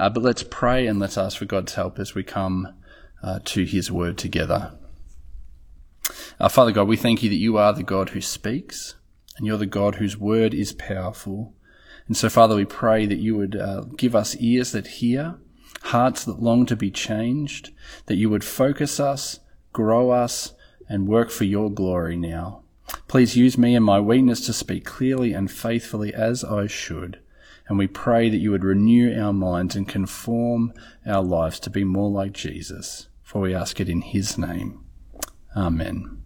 Uh, but let's pray and let's ask for God's help as we come uh, to his word together. Uh, Father God, we thank you that you are the God who speaks and you're the God whose word is powerful. And so, Father, we pray that you would uh, give us ears that hear, hearts that long to be changed, that you would focus us, grow us, and work for your glory now. Please use me and my weakness to speak clearly and faithfully as I should. And we pray that you would renew our minds and conform our lives to be more like Jesus. For we ask it in his name. Amen.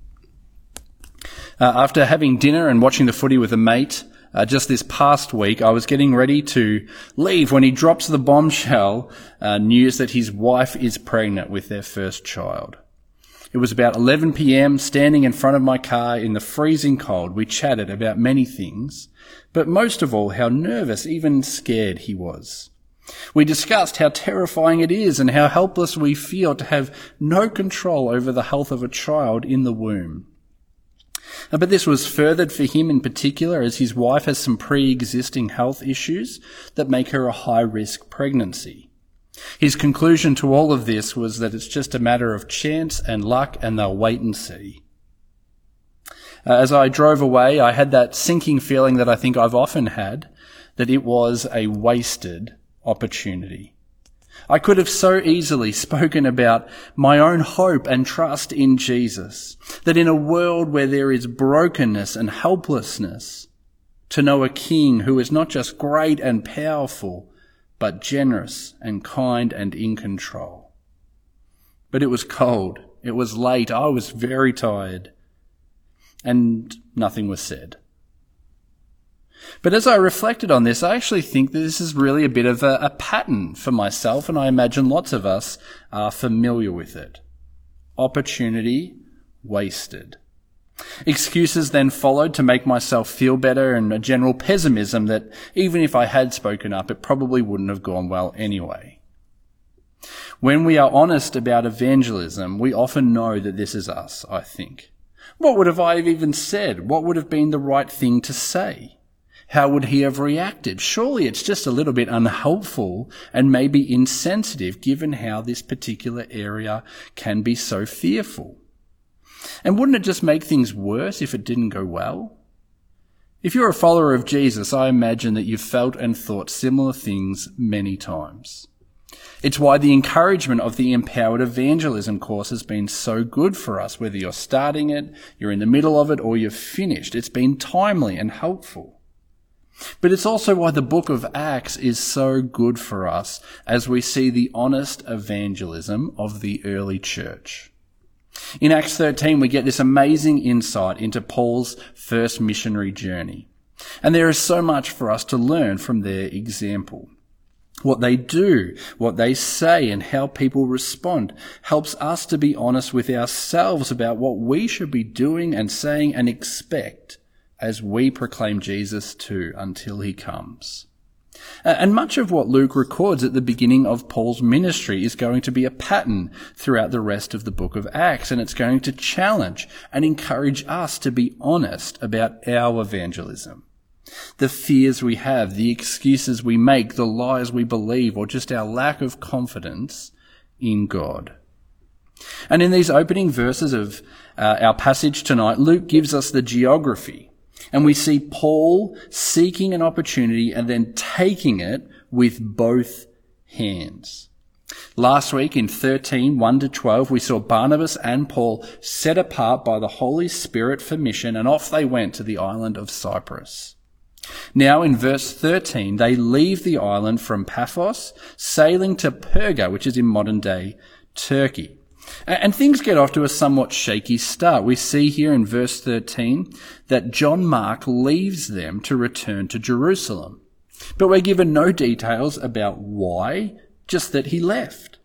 Uh, after having dinner and watching the footy with a mate, uh, just this past week, I was getting ready to leave when he drops the bombshell uh, news that his wife is pregnant with their first child. It was about 11 p.m., standing in front of my car in the freezing cold. We chatted about many things, but most of all, how nervous, even scared he was. We discussed how terrifying it is and how helpless we feel to have no control over the health of a child in the womb. But this was furthered for him in particular as his wife has some pre-existing health issues that make her a high risk pregnancy. His conclusion to all of this was that it's just a matter of chance and luck and they'll wait and see. Uh, as I drove away, I had that sinking feeling that I think I've often had, that it was a wasted opportunity. I could have so easily spoken about my own hope and trust in Jesus, that in a world where there is brokenness and helplessness, to know a king who is not just great and powerful, but generous and kind and in control. But it was cold. It was late. I was very tired. And nothing was said. But as I reflected on this, I actually think that this is really a bit of a, a, pattern for myself, and I imagine lots of us are familiar with it. Opportunity wasted. Excuses then followed to make myself feel better and a general pessimism that even if I had spoken up, it probably wouldn't have gone well anyway. When we are honest about evangelism, we often know that this is us, I think. What would have I even said? What would have been the right thing to say? How would he have reacted? Surely it's just a little bit unhelpful and maybe insensitive given how this particular area can be so fearful. And wouldn't it just make things worse if it didn't go well? If you're a follower of Jesus, I imagine that you've felt and thought similar things many times. It's why the encouragement of the empowered evangelism course has been so good for us, whether you're starting it, you're in the middle of it, or you've finished. It's been timely and helpful. But it's also why the book of Acts is so good for us as we see the honest evangelism of the early church. In Acts 13, we get this amazing insight into Paul's first missionary journey. And there is so much for us to learn from their example. What they do, what they say, and how people respond helps us to be honest with ourselves about what we should be doing and saying and expect as we proclaim Jesus too until he comes. And much of what Luke records at the beginning of Paul's ministry is going to be a pattern throughout the rest of the book of Acts, and it's going to challenge and encourage us to be honest about our evangelism. The fears we have, the excuses we make, the lies we believe, or just our lack of confidence in God. And in these opening verses of uh, our passage tonight, Luke gives us the geography and we see Paul seeking an opportunity and then taking it with both hands. Last week in 13, 1 to 12, we saw Barnabas and Paul set apart by the Holy Spirit for mission and off they went to the island of Cyprus. Now in verse 13, they leave the island from Paphos, sailing to Perga, which is in modern day Turkey. And things get off to a somewhat shaky start. We see here in verse 13 that John Mark leaves them to return to Jerusalem. But we're given no details about why, just that he left.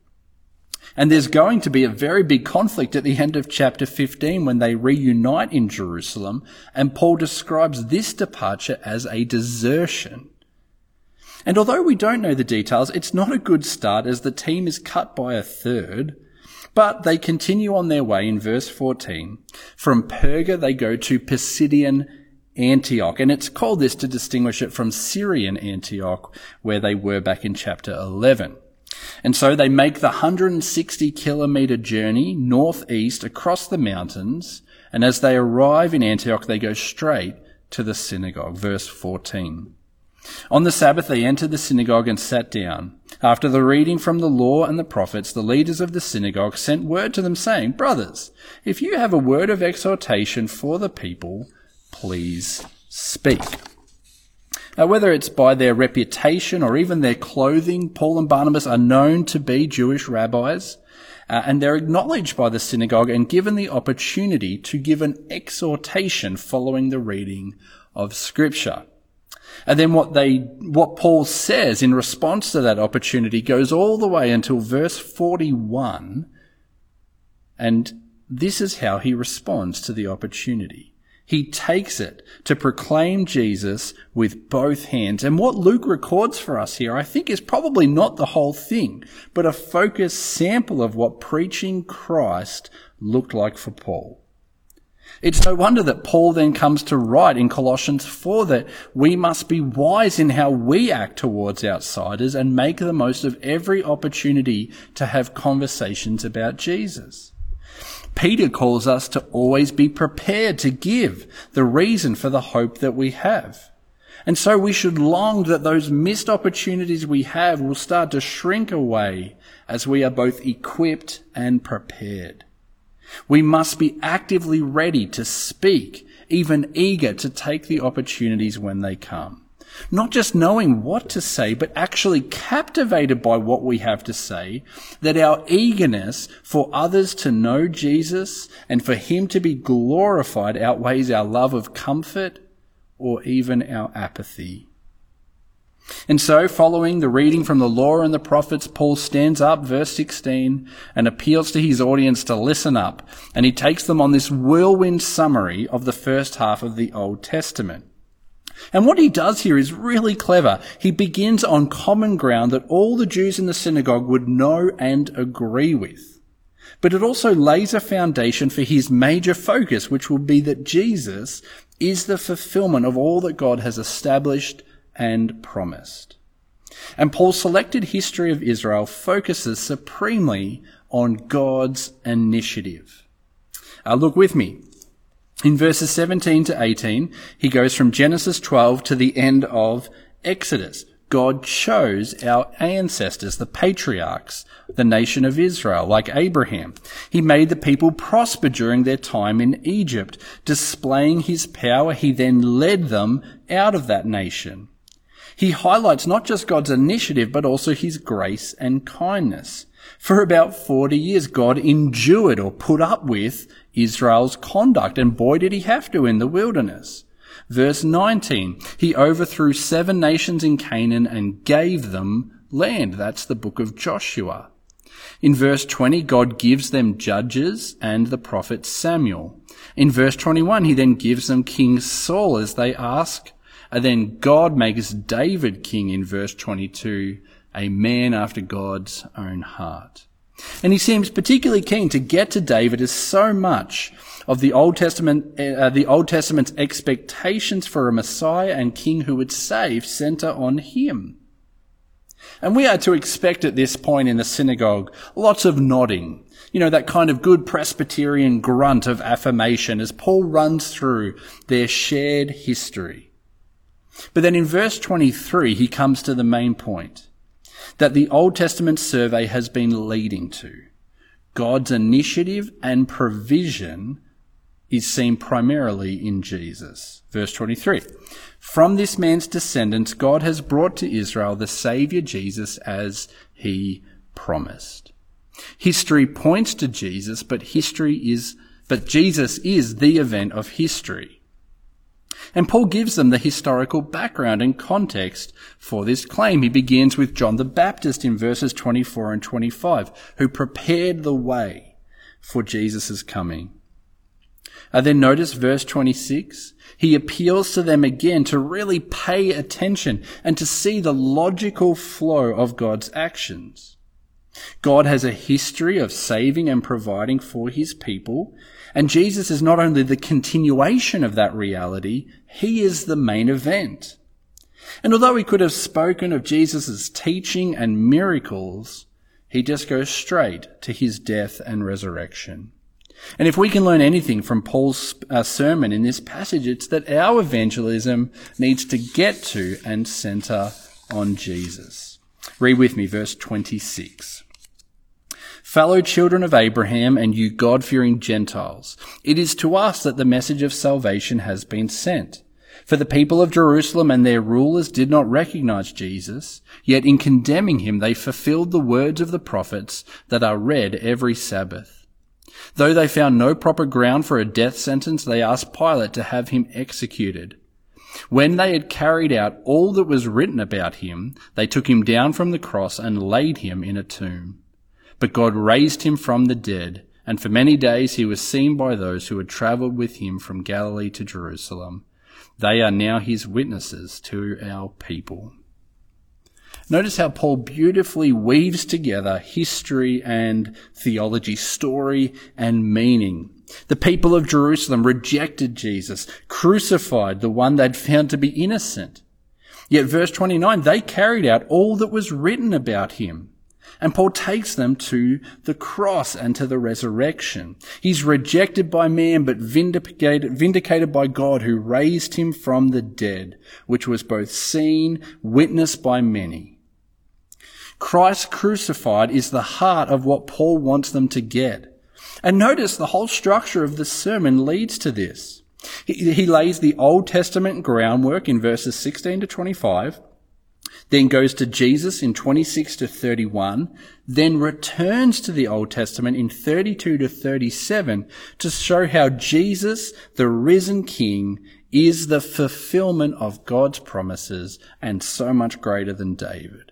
And there's going to be a very big conflict at the end of chapter 15 when they reunite in Jerusalem, and Paul describes this departure as a desertion. And although we don't know the details, it's not a good start as the team is cut by a third but they continue on their way in verse 14. From Perga, they go to Pisidian Antioch. And it's called this to distinguish it from Syrian Antioch, where they were back in chapter 11. And so they make the 160 kilometer journey northeast across the mountains. And as they arrive in Antioch, they go straight to the synagogue. Verse 14. On the Sabbath, they entered the synagogue and sat down. After the reading from the law and the prophets, the leaders of the synagogue sent word to them saying, Brothers, if you have a word of exhortation for the people, please speak. Now, whether it's by their reputation or even their clothing, Paul and Barnabas are known to be Jewish rabbis, uh, and they're acknowledged by the synagogue and given the opportunity to give an exhortation following the reading of Scripture. And then what they, what Paul says in response to that opportunity goes all the way until verse 41. And this is how he responds to the opportunity. He takes it to proclaim Jesus with both hands. And what Luke records for us here, I think, is probably not the whole thing, but a focused sample of what preaching Christ looked like for Paul. It's no wonder that Paul then comes to write in Colossians 4 that we must be wise in how we act towards outsiders and make the most of every opportunity to have conversations about Jesus. Peter calls us to always be prepared to give the reason for the hope that we have. And so we should long that those missed opportunities we have will start to shrink away as we are both equipped and prepared. We must be actively ready to speak, even eager to take the opportunities when they come. Not just knowing what to say, but actually captivated by what we have to say, that our eagerness for others to know Jesus and for Him to be glorified outweighs our love of comfort or even our apathy. And so, following the reading from the law and the prophets, Paul stands up, verse 16, and appeals to his audience to listen up. And he takes them on this whirlwind summary of the first half of the Old Testament. And what he does here is really clever. He begins on common ground that all the Jews in the synagogue would know and agree with. But it also lays a foundation for his major focus, which will be that Jesus is the fulfillment of all that God has established and promised. And Paul's selected history of Israel focuses supremely on God's initiative. Uh, look with me in verses 17 to 18, he goes from Genesis 12 to the end of Exodus. God chose our ancestors, the patriarchs, the nation of Israel, like Abraham. He made the people prosper during their time in Egypt. Displaying his power, he then led them out of that nation. He highlights not just God's initiative, but also his grace and kindness. For about 40 years, God endured or put up with Israel's conduct, and boy did he have to in the wilderness. Verse 19, he overthrew seven nations in Canaan and gave them land. That's the book of Joshua. In verse 20, God gives them judges and the prophet Samuel. In verse 21, he then gives them King Saul as they ask. And then God makes David king in verse 22, a man after God's own heart. And he seems particularly keen to get to David as so much of the Old Testament, uh, the Old Testament's expectations for a Messiah and King who would save center on him. And we are to expect at this point in the synagogue lots of nodding. You know, that kind of good Presbyterian grunt of affirmation as Paul runs through their shared history. But then in verse 23, he comes to the main point that the Old Testament survey has been leading to. God's initiative and provision is seen primarily in Jesus. Verse 23. From this man's descendants, God has brought to Israel the Savior Jesus as he promised. History points to Jesus, but history is, but Jesus is the event of history. And Paul gives them the historical background and context for this claim. He begins with John the Baptist in verses 24 and 25, who prepared the way for Jesus' coming. And then notice verse 26. He appeals to them again to really pay attention and to see the logical flow of God's actions. God has a history of saving and providing for his people, and Jesus is not only the continuation of that reality, he is the main event. And although he could have spoken of Jesus' teaching and miracles, he just goes straight to his death and resurrection. And if we can learn anything from Paul's uh, sermon in this passage, it's that our evangelism needs to get to and center on Jesus. Read with me verse 26. Fellow children of Abraham and you God-fearing Gentiles, it is to us that the message of salvation has been sent. For the people of Jerusalem and their rulers did not recognize Jesus, yet in condemning him they fulfilled the words of the prophets that are read every Sabbath. Though they found no proper ground for a death sentence, they asked Pilate to have him executed. When they had carried out all that was written about him, they took him down from the cross and laid him in a tomb. But God raised him from the dead, and for many days he was seen by those who had travelled with him from Galilee to Jerusalem. They are now his witnesses to our people. Notice how Paul beautifully weaves together history and theology, story and meaning. The people of Jerusalem rejected Jesus, crucified the one they'd found to be innocent. Yet verse 29, they carried out all that was written about him. And Paul takes them to the cross and to the resurrection. He's rejected by man, but vindicated, vindicated by God who raised him from the dead, which was both seen, witnessed by many. Christ crucified is the heart of what Paul wants them to get. And notice the whole structure of the sermon leads to this. He, he lays the Old Testament groundwork in verses 16 to 25 then goes to Jesus in 26 to 31, then returns to the Old Testament in 32 to 37 to show how Jesus, the risen King, is the fulfillment of God's promises and so much greater than David.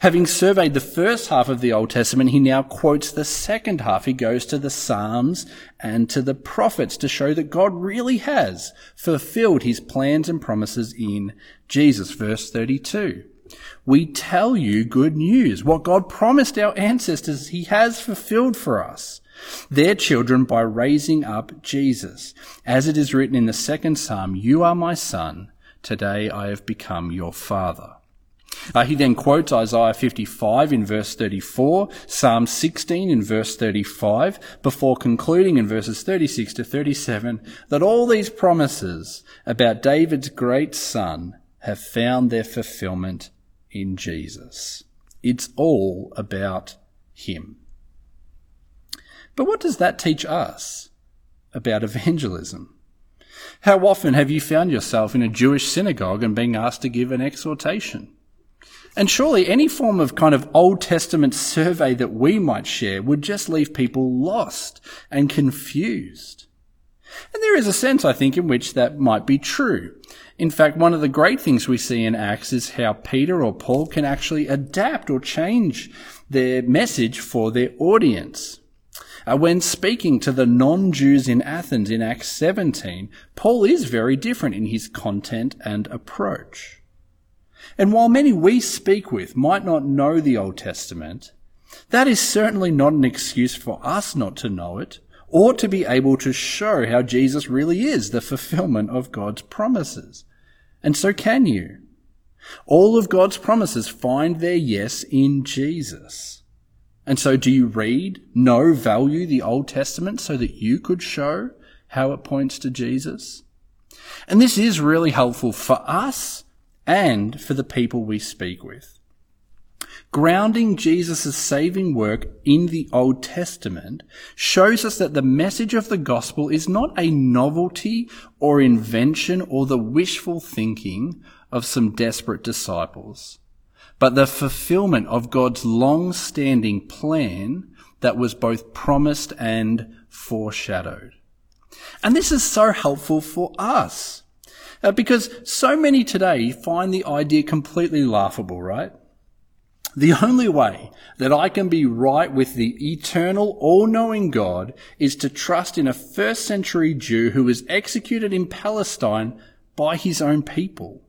Having surveyed the first half of the Old Testament, he now quotes the second half. He goes to the Psalms and to the prophets to show that God really has fulfilled his plans and promises in Jesus. Verse 32. We tell you good news. What God promised our ancestors, he has fulfilled for us their children by raising up Jesus. As it is written in the second psalm, you are my son. Today I have become your father. Uh, he then quotes Isaiah 55 in verse 34, Psalm 16 in verse 35, before concluding in verses 36 to 37 that all these promises about David's great son have found their fulfillment in Jesus. It's all about him. But what does that teach us about evangelism? How often have you found yourself in a Jewish synagogue and being asked to give an exhortation? And surely any form of kind of Old Testament survey that we might share would just leave people lost and confused. And there is a sense, I think, in which that might be true. In fact, one of the great things we see in Acts is how Peter or Paul can actually adapt or change their message for their audience. Uh, when speaking to the non-Jews in Athens in Acts 17, Paul is very different in his content and approach. And while many we speak with might not know the Old Testament, that is certainly not an excuse for us not to know it or to be able to show how Jesus really is the fulfillment of God's promises. And so can you. All of God's promises find their yes in Jesus. And so do you read, know, value the Old Testament so that you could show how it points to Jesus? And this is really helpful for us and for the people we speak with. Grounding Jesus' saving work in the Old Testament shows us that the message of the gospel is not a novelty or invention or the wishful thinking of some desperate disciples, but the fulfillment of God's long-standing plan that was both promised and foreshadowed. And this is so helpful for us uh, because so many today find the idea completely laughable, right? The only way that I can be right with the eternal, all-knowing God is to trust in a first century Jew who was executed in Palestine by his own people.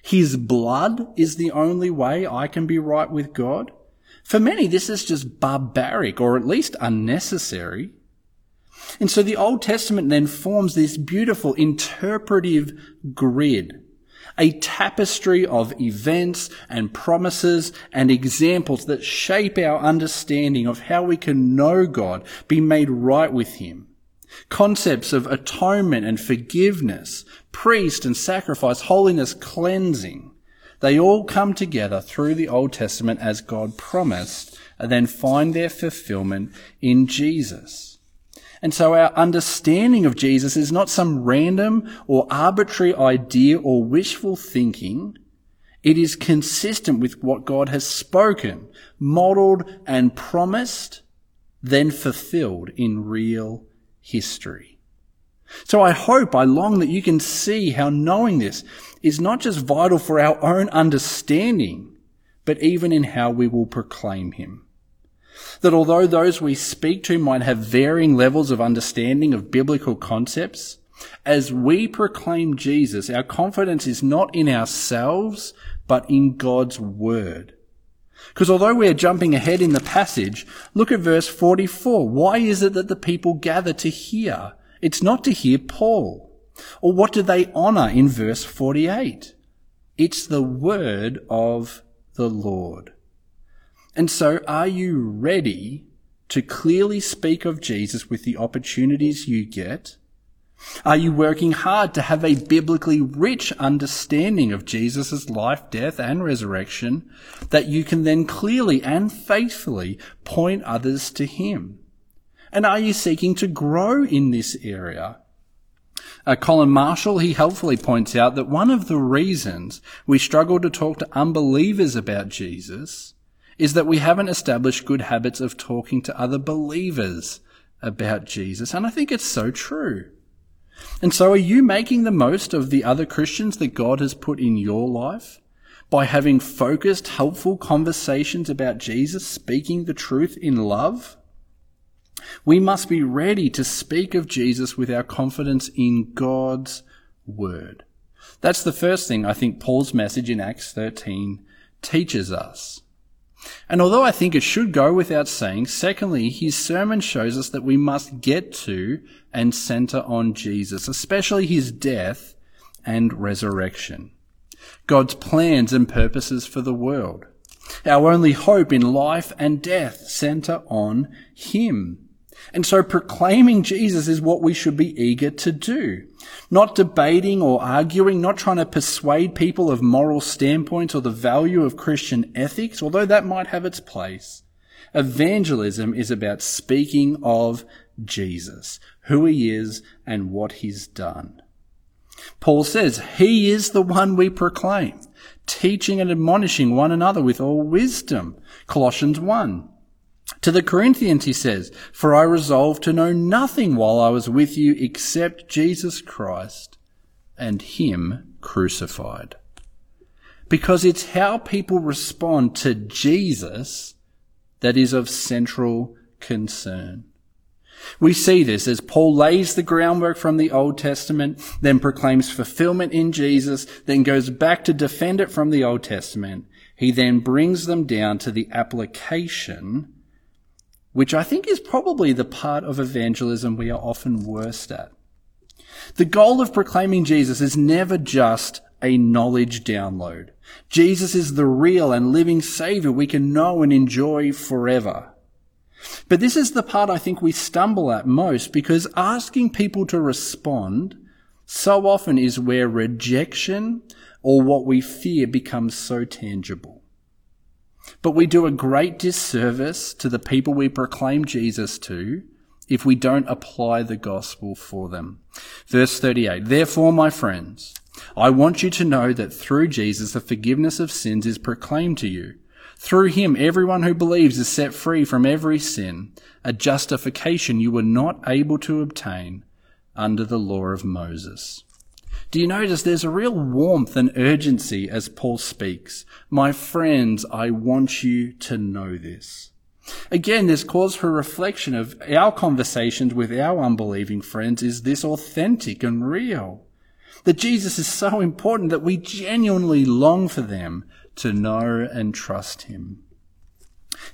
His blood is the only way I can be right with God. For many, this is just barbaric or at least unnecessary. And so the Old Testament then forms this beautiful interpretive grid, a tapestry of events and promises and examples that shape our understanding of how we can know God, be made right with Him. Concepts of atonement and forgiveness, priest and sacrifice, holiness, cleansing. They all come together through the Old Testament as God promised and then find their fulfillment in Jesus. And so our understanding of Jesus is not some random or arbitrary idea or wishful thinking. It is consistent with what God has spoken, modeled and promised, then fulfilled in real history. So I hope, I long that you can see how knowing this is not just vital for our own understanding, but even in how we will proclaim him. That although those we speak to might have varying levels of understanding of biblical concepts, as we proclaim Jesus, our confidence is not in ourselves, but in God's word. Because although we are jumping ahead in the passage, look at verse 44. Why is it that the people gather to hear? It's not to hear Paul. Or what do they honor in verse 48? It's the word of the Lord. And so are you ready to clearly speak of Jesus with the opportunities you get? Are you working hard to have a biblically rich understanding of Jesus' life, death, and resurrection that you can then clearly and faithfully point others to Him? And are you seeking to grow in this area? Uh, Colin Marshall, he helpfully points out that one of the reasons we struggle to talk to unbelievers about Jesus is that we haven't established good habits of talking to other believers about Jesus. And I think it's so true. And so are you making the most of the other Christians that God has put in your life by having focused, helpful conversations about Jesus, speaking the truth in love? We must be ready to speak of Jesus with our confidence in God's word. That's the first thing I think Paul's message in Acts 13 teaches us. And although I think it should go without saying, secondly, his sermon shows us that we must get to and center on Jesus, especially his death and resurrection. God's plans and purposes for the world. Our only hope in life and death center on him. And so proclaiming Jesus is what we should be eager to do. Not debating or arguing, not trying to persuade people of moral standpoints or the value of Christian ethics, although that might have its place. Evangelism is about speaking of Jesus, who he is and what he's done. Paul says, He is the one we proclaim, teaching and admonishing one another with all wisdom. Colossians 1. To the Corinthians, he says, For I resolved to know nothing while I was with you except Jesus Christ and Him crucified. Because it's how people respond to Jesus that is of central concern. We see this as Paul lays the groundwork from the Old Testament, then proclaims fulfillment in Jesus, then goes back to defend it from the Old Testament. He then brings them down to the application which I think is probably the part of evangelism we are often worst at. The goal of proclaiming Jesus is never just a knowledge download. Jesus is the real and living Savior we can know and enjoy forever. But this is the part I think we stumble at most because asking people to respond so often is where rejection or what we fear becomes so tangible. But we do a great disservice to the people we proclaim Jesus to if we don't apply the gospel for them. Verse 38. Therefore, my friends, I want you to know that through Jesus the forgiveness of sins is proclaimed to you. Through him, everyone who believes is set free from every sin, a justification you were not able to obtain under the law of Moses. Do you notice there's a real warmth and urgency as Paul speaks? My friends, I want you to know this. Again, there's cause for reflection of our conversations with our unbelieving friends. Is this authentic and real? That Jesus is so important that we genuinely long for them to know and trust him.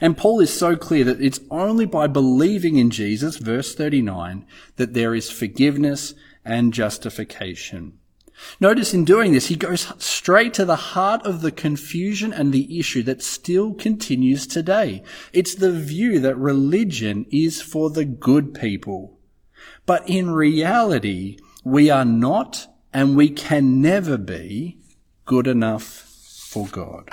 And Paul is so clear that it's only by believing in Jesus, verse 39, that there is forgiveness and justification. Notice in doing this, he goes straight to the heart of the confusion and the issue that still continues today. It's the view that religion is for the good people. But in reality, we are not and we can never be good enough for God.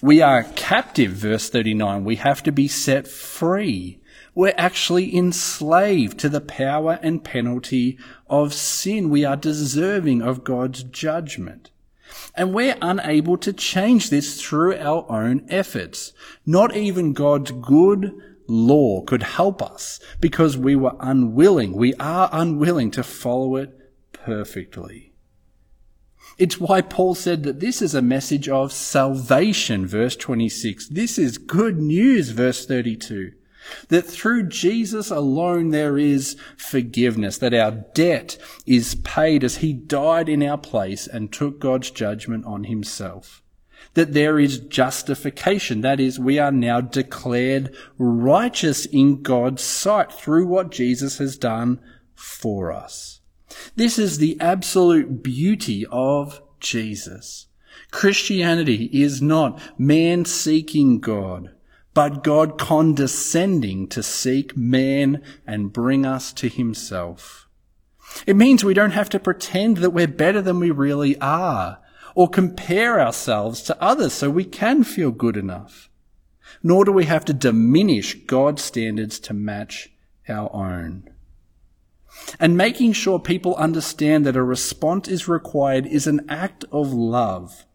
We are captive, verse 39. We have to be set free. We're actually enslaved to the power and penalty of sin. We are deserving of God's judgment. And we're unable to change this through our own efforts. Not even God's good law could help us because we were unwilling. We are unwilling to follow it perfectly. It's why Paul said that this is a message of salvation, verse 26. This is good news, verse 32. That through Jesus alone there is forgiveness, that our debt is paid as he died in our place and took God's judgment on himself. That there is justification, that is, we are now declared righteous in God's sight through what Jesus has done for us. This is the absolute beauty of Jesus. Christianity is not man seeking God, but God condescending to seek man and bring us to himself. It means we don't have to pretend that we're better than we really are or compare ourselves to others so we can feel good enough. Nor do we have to diminish God's standards to match our own. And making sure people understand that a response is required is an act of love.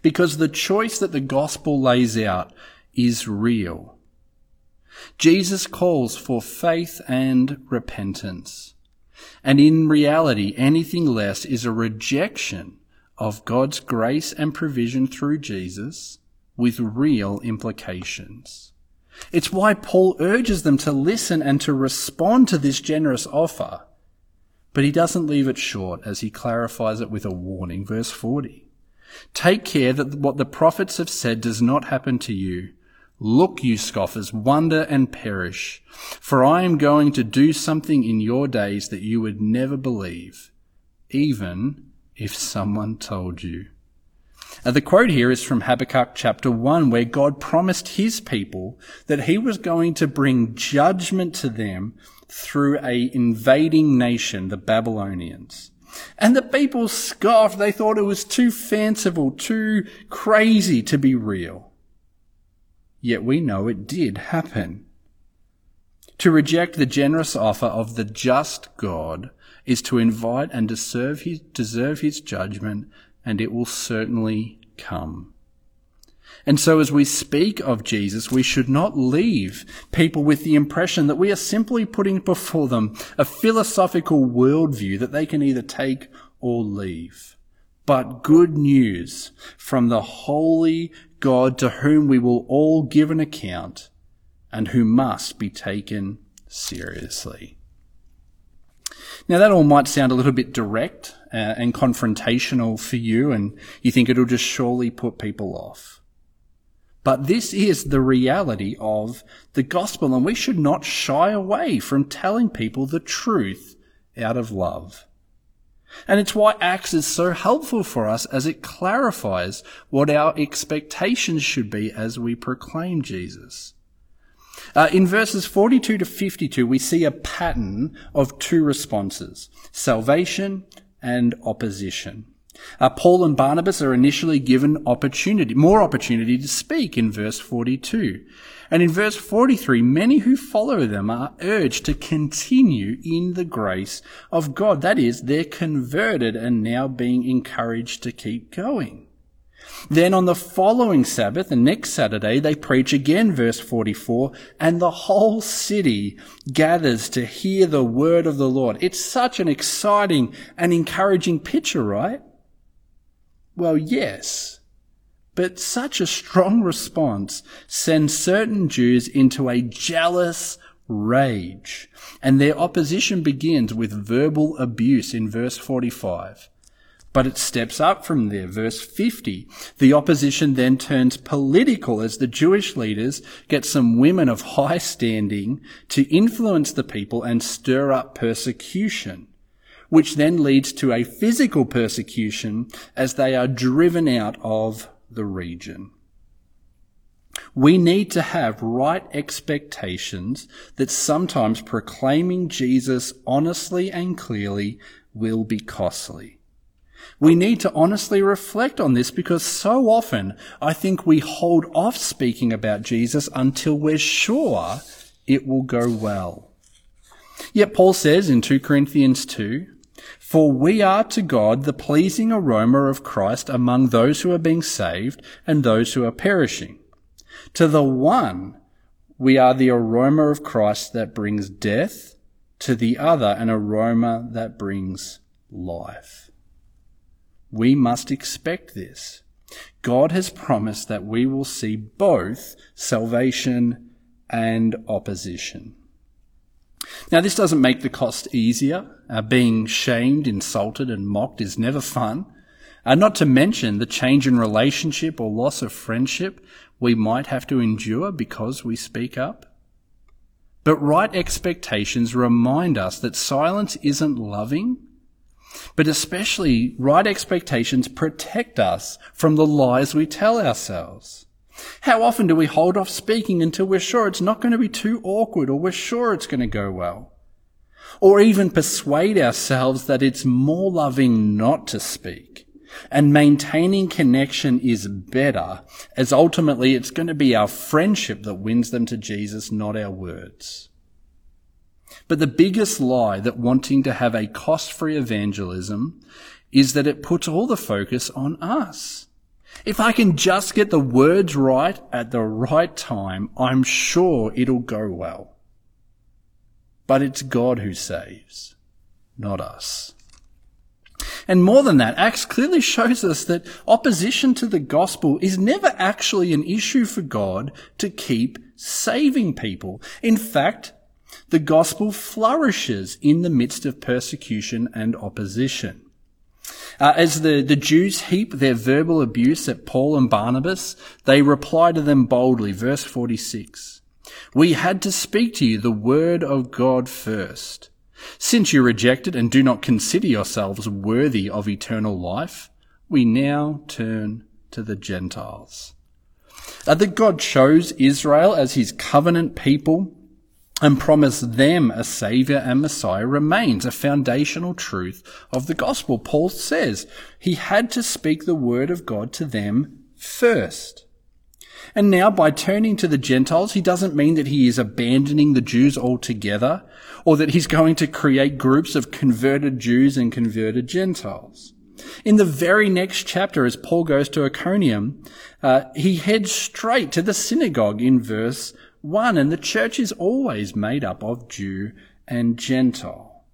Because the choice that the gospel lays out is real. Jesus calls for faith and repentance. And in reality, anything less is a rejection of God's grace and provision through Jesus with real implications. It's why Paul urges them to listen and to respond to this generous offer. But he doesn't leave it short as he clarifies it with a warning. Verse 40. Take care that what the prophets have said does not happen to you. Look, you scoffers, wonder and perish, for I am going to do something in your days that you would never believe, even if someone told you. Uh, the quote here is from Habakkuk chapter 1, where God promised his people that he was going to bring judgment to them through a invading nation, the Babylonians. And the people scoffed. They thought it was too fanciful, too crazy to be real. Yet we know it did happen. To reject the generous offer of the just God is to invite and deserve his, deserve his judgment and it will certainly come. And so as we speak of Jesus, we should not leave people with the impression that we are simply putting before them a philosophical worldview that they can either take or leave. But good news from the holy God to whom we will all give an account and who must be taken seriously. Now that all might sound a little bit direct uh, and confrontational for you and you think it'll just surely put people off. But this is the reality of the gospel and we should not shy away from telling people the truth out of love. And it's why Acts is so helpful for us as it clarifies what our expectations should be as we proclaim Jesus. Uh, in verses 42 to 52, we see a pattern of two responses salvation and opposition. Uh, Paul and Barnabas are initially given opportunity, more opportunity to speak in verse 42. And in verse 43, many who follow them are urged to continue in the grace of God. That is, they're converted and now being encouraged to keep going. Then on the following Sabbath, the next Saturday, they preach again, verse 44, and the whole city gathers to hear the word of the Lord. It's such an exciting and encouraging picture, right? Well, yes. But such a strong response sends certain Jews into a jealous rage. And their opposition begins with verbal abuse in verse 45. But it steps up from there. Verse 50. The opposition then turns political as the Jewish leaders get some women of high standing to influence the people and stir up persecution, which then leads to a physical persecution as they are driven out of the region. We need to have right expectations that sometimes proclaiming Jesus honestly and clearly will be costly. We need to honestly reflect on this because so often I think we hold off speaking about Jesus until we're sure it will go well. Yet Paul says in 2 Corinthians 2, For we are to God the pleasing aroma of Christ among those who are being saved and those who are perishing. To the one, we are the aroma of Christ that brings death, to the other, an aroma that brings life. We must expect this. God has promised that we will see both salvation and opposition. Now, this doesn't make the cost easier. Uh, being shamed, insulted, and mocked is never fun. Uh, not to mention the change in relationship or loss of friendship we might have to endure because we speak up. But right expectations remind us that silence isn't loving but especially right expectations protect us from the lies we tell ourselves. How often do we hold off speaking until we're sure it's not going to be too awkward or we're sure it's going to go well? Or even persuade ourselves that it's more loving not to speak. And maintaining connection is better, as ultimately it's going to be our friendship that wins them to Jesus, not our words. But the biggest lie that wanting to have a cost free evangelism is that it puts all the focus on us. If I can just get the words right at the right time, I'm sure it'll go well. But it's God who saves, not us. And more than that, Acts clearly shows us that opposition to the gospel is never actually an issue for God to keep saving people. In fact, the gospel flourishes in the midst of persecution and opposition. Uh, as the, the Jews heap their verbal abuse at Paul and Barnabas, they reply to them boldly. Verse 46. We had to speak to you the word of God first. Since you rejected and do not consider yourselves worthy of eternal life, we now turn to the Gentiles. Uh, that God chose Israel as his covenant people and promise them a savior and messiah remains a foundational truth of the gospel. Paul says he had to speak the word of God to them first. And now by turning to the Gentiles, he doesn't mean that he is abandoning the Jews altogether or that he's going to create groups of converted Jews and converted Gentiles. In the very next chapter, as Paul goes to Iconium, uh, he heads straight to the synagogue in verse one, and the church is always made up of Jew and Gentile.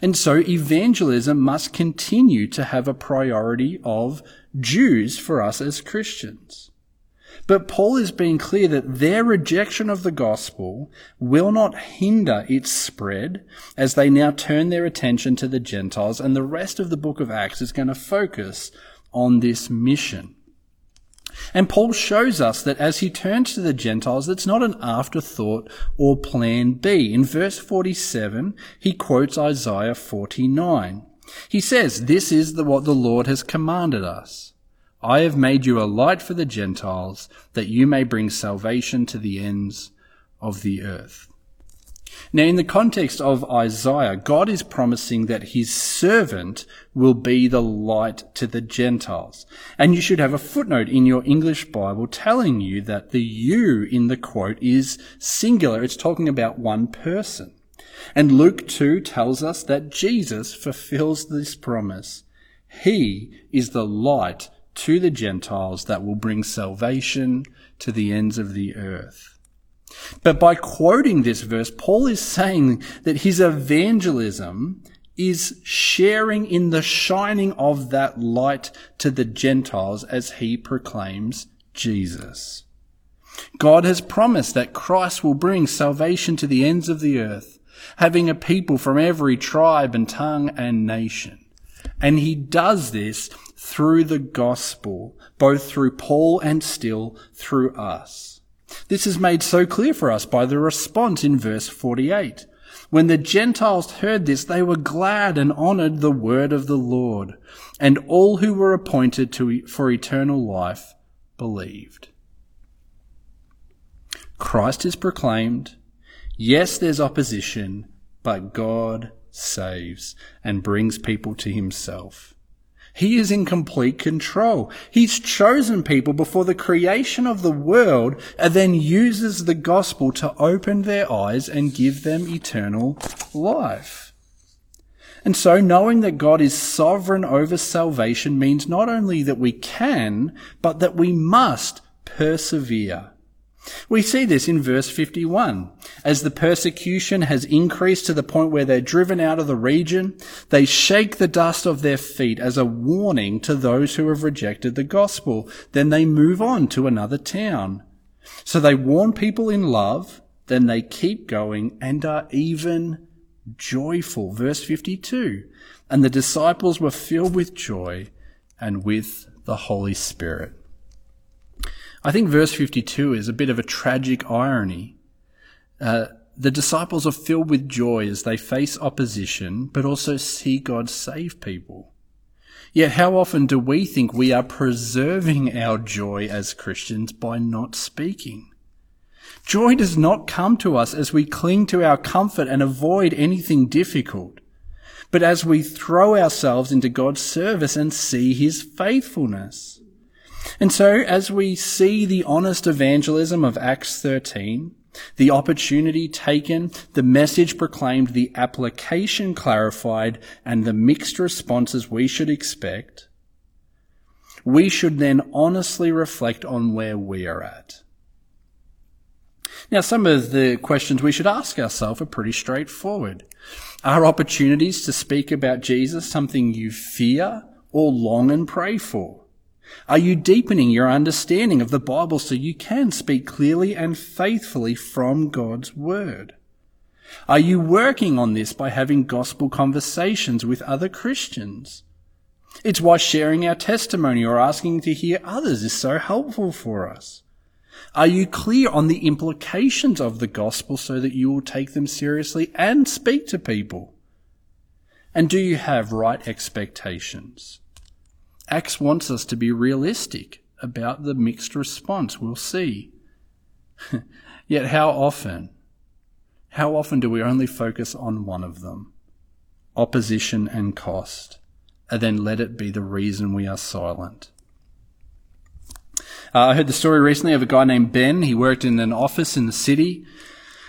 And so evangelism must continue to have a priority of Jews for us as Christians. But Paul is being clear that their rejection of the gospel will not hinder its spread as they now turn their attention to the Gentiles, and the rest of the book of Acts is going to focus on this mission. And Paul shows us that as he turns to the Gentiles, it's not an afterthought or plan B. In verse 47, he quotes Isaiah 49. He says, This is the, what the Lord has commanded us. I have made you a light for the Gentiles, that you may bring salvation to the ends of the earth. Now, in the context of Isaiah, God is promising that his servant will be the light to the Gentiles. And you should have a footnote in your English Bible telling you that the you in the quote is singular. It's talking about one person. And Luke 2 tells us that Jesus fulfills this promise. He is the light to the Gentiles that will bring salvation to the ends of the earth. But by quoting this verse, Paul is saying that his evangelism is sharing in the shining of that light to the Gentiles as he proclaims Jesus. God has promised that Christ will bring salvation to the ends of the earth, having a people from every tribe and tongue and nation. And he does this through the gospel, both through Paul and still through us. This is made so clear for us by the response in verse 48. When the Gentiles heard this, they were glad and honored the word of the Lord, and all who were appointed to, for eternal life believed. Christ is proclaimed. Yes, there's opposition, but God saves and brings people to himself. He is in complete control. He's chosen people before the creation of the world and then uses the gospel to open their eyes and give them eternal life. And so knowing that God is sovereign over salvation means not only that we can, but that we must persevere. We see this in verse 51. As the persecution has increased to the point where they're driven out of the region, they shake the dust of their feet as a warning to those who have rejected the gospel. Then they move on to another town. So they warn people in love, then they keep going and are even joyful. Verse 52. And the disciples were filled with joy and with the Holy Spirit. I think verse 52 is a bit of a tragic irony. Uh, the disciples are filled with joy as they face opposition, but also see God save people. Yet how often do we think we are preserving our joy as Christians by not speaking? Joy does not come to us as we cling to our comfort and avoid anything difficult, but as we throw ourselves into God's service and see his faithfulness. And so, as we see the honest evangelism of Acts 13, the opportunity taken, the message proclaimed, the application clarified, and the mixed responses we should expect, we should then honestly reflect on where we are at. Now, some of the questions we should ask ourselves are pretty straightforward. Are opportunities to speak about Jesus something you fear or long and pray for? Are you deepening your understanding of the Bible so you can speak clearly and faithfully from God's Word? Are you working on this by having gospel conversations with other Christians? It's why sharing our testimony or asking to hear others is so helpful for us. Are you clear on the implications of the gospel so that you will take them seriously and speak to people? And do you have right expectations? Acts wants us to be realistic about the mixed response. We'll see. Yet how often, how often do we only focus on one of them? Opposition and cost, and then let it be the reason we are silent. Uh, I heard the story recently of a guy named Ben. He worked in an office in the city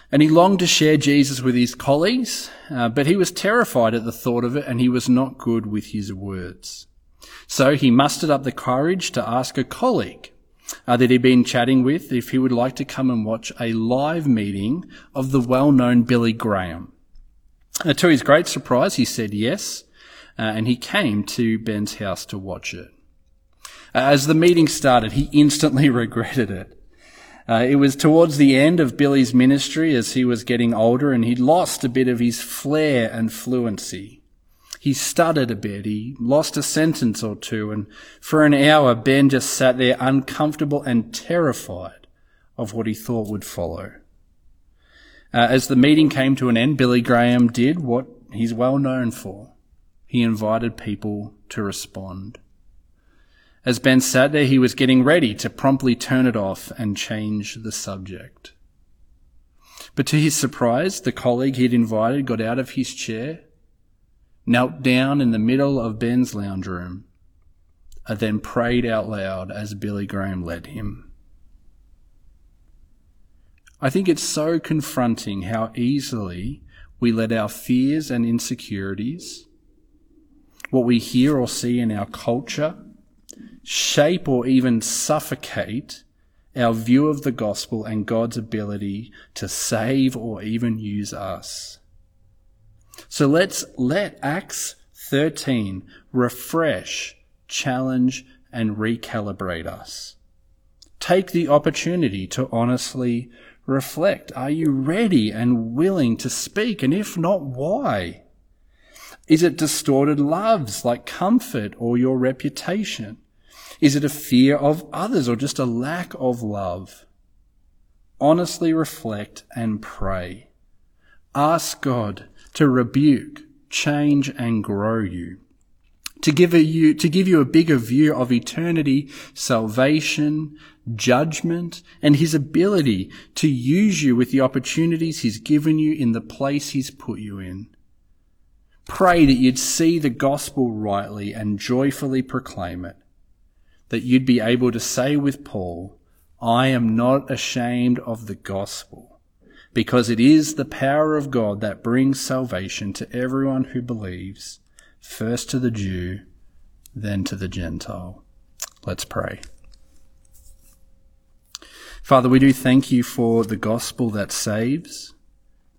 and he longed to share Jesus with his colleagues, uh, but he was terrified at the thought of it and he was not good with his words. So he mustered up the courage to ask a colleague uh, that he'd been chatting with if he would like to come and watch a live meeting of the well-known Billy Graham. Uh, to his great surprise, he said yes, uh, and he came to Ben's house to watch it. Uh, as the meeting started, he instantly regretted it. Uh, it was towards the end of Billy's ministry as he was getting older and he'd lost a bit of his flair and fluency. He stuttered a bit. He lost a sentence or two. And for an hour, Ben just sat there uncomfortable and terrified of what he thought would follow. Uh, as the meeting came to an end, Billy Graham did what he's well known for. He invited people to respond. As Ben sat there, he was getting ready to promptly turn it off and change the subject. But to his surprise, the colleague he'd invited got out of his chair knelt down in the middle of Ben's lounge room, and then prayed out loud as Billy Graham led him. I think it's so confronting how easily we let our fears and insecurities, what we hear or see in our culture, shape or even suffocate our view of the gospel and God's ability to save or even use us. So let's let Acts 13 refresh, challenge, and recalibrate us. Take the opportunity to honestly reflect. Are you ready and willing to speak? And if not, why? Is it distorted loves like comfort or your reputation? Is it a fear of others or just a lack of love? Honestly reflect and pray. Ask God to rebuke, change and grow you. To give you, to give you a bigger view of eternity, salvation, judgment, and his ability to use you with the opportunities he's given you in the place he's put you in. Pray that you'd see the gospel rightly and joyfully proclaim it. That you'd be able to say with Paul, I am not ashamed of the gospel, because it is the power of God that brings salvation to everyone who believes, first to the Jew, then to the Gentile. Let's pray. Father, we do thank you for the gospel that saves.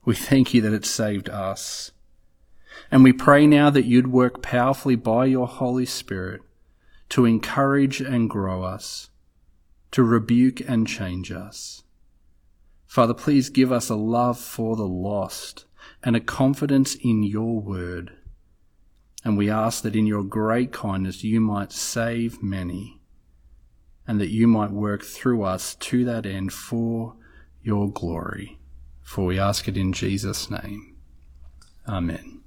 We thank you that it saved us. And we pray now that you'd work powerfully by your Holy Spirit to encourage and grow us, to rebuke and change us. Father, please give us a love for the lost and a confidence in your word. And we ask that in your great kindness you might save many and that you might work through us to that end for your glory. For we ask it in Jesus' name. Amen.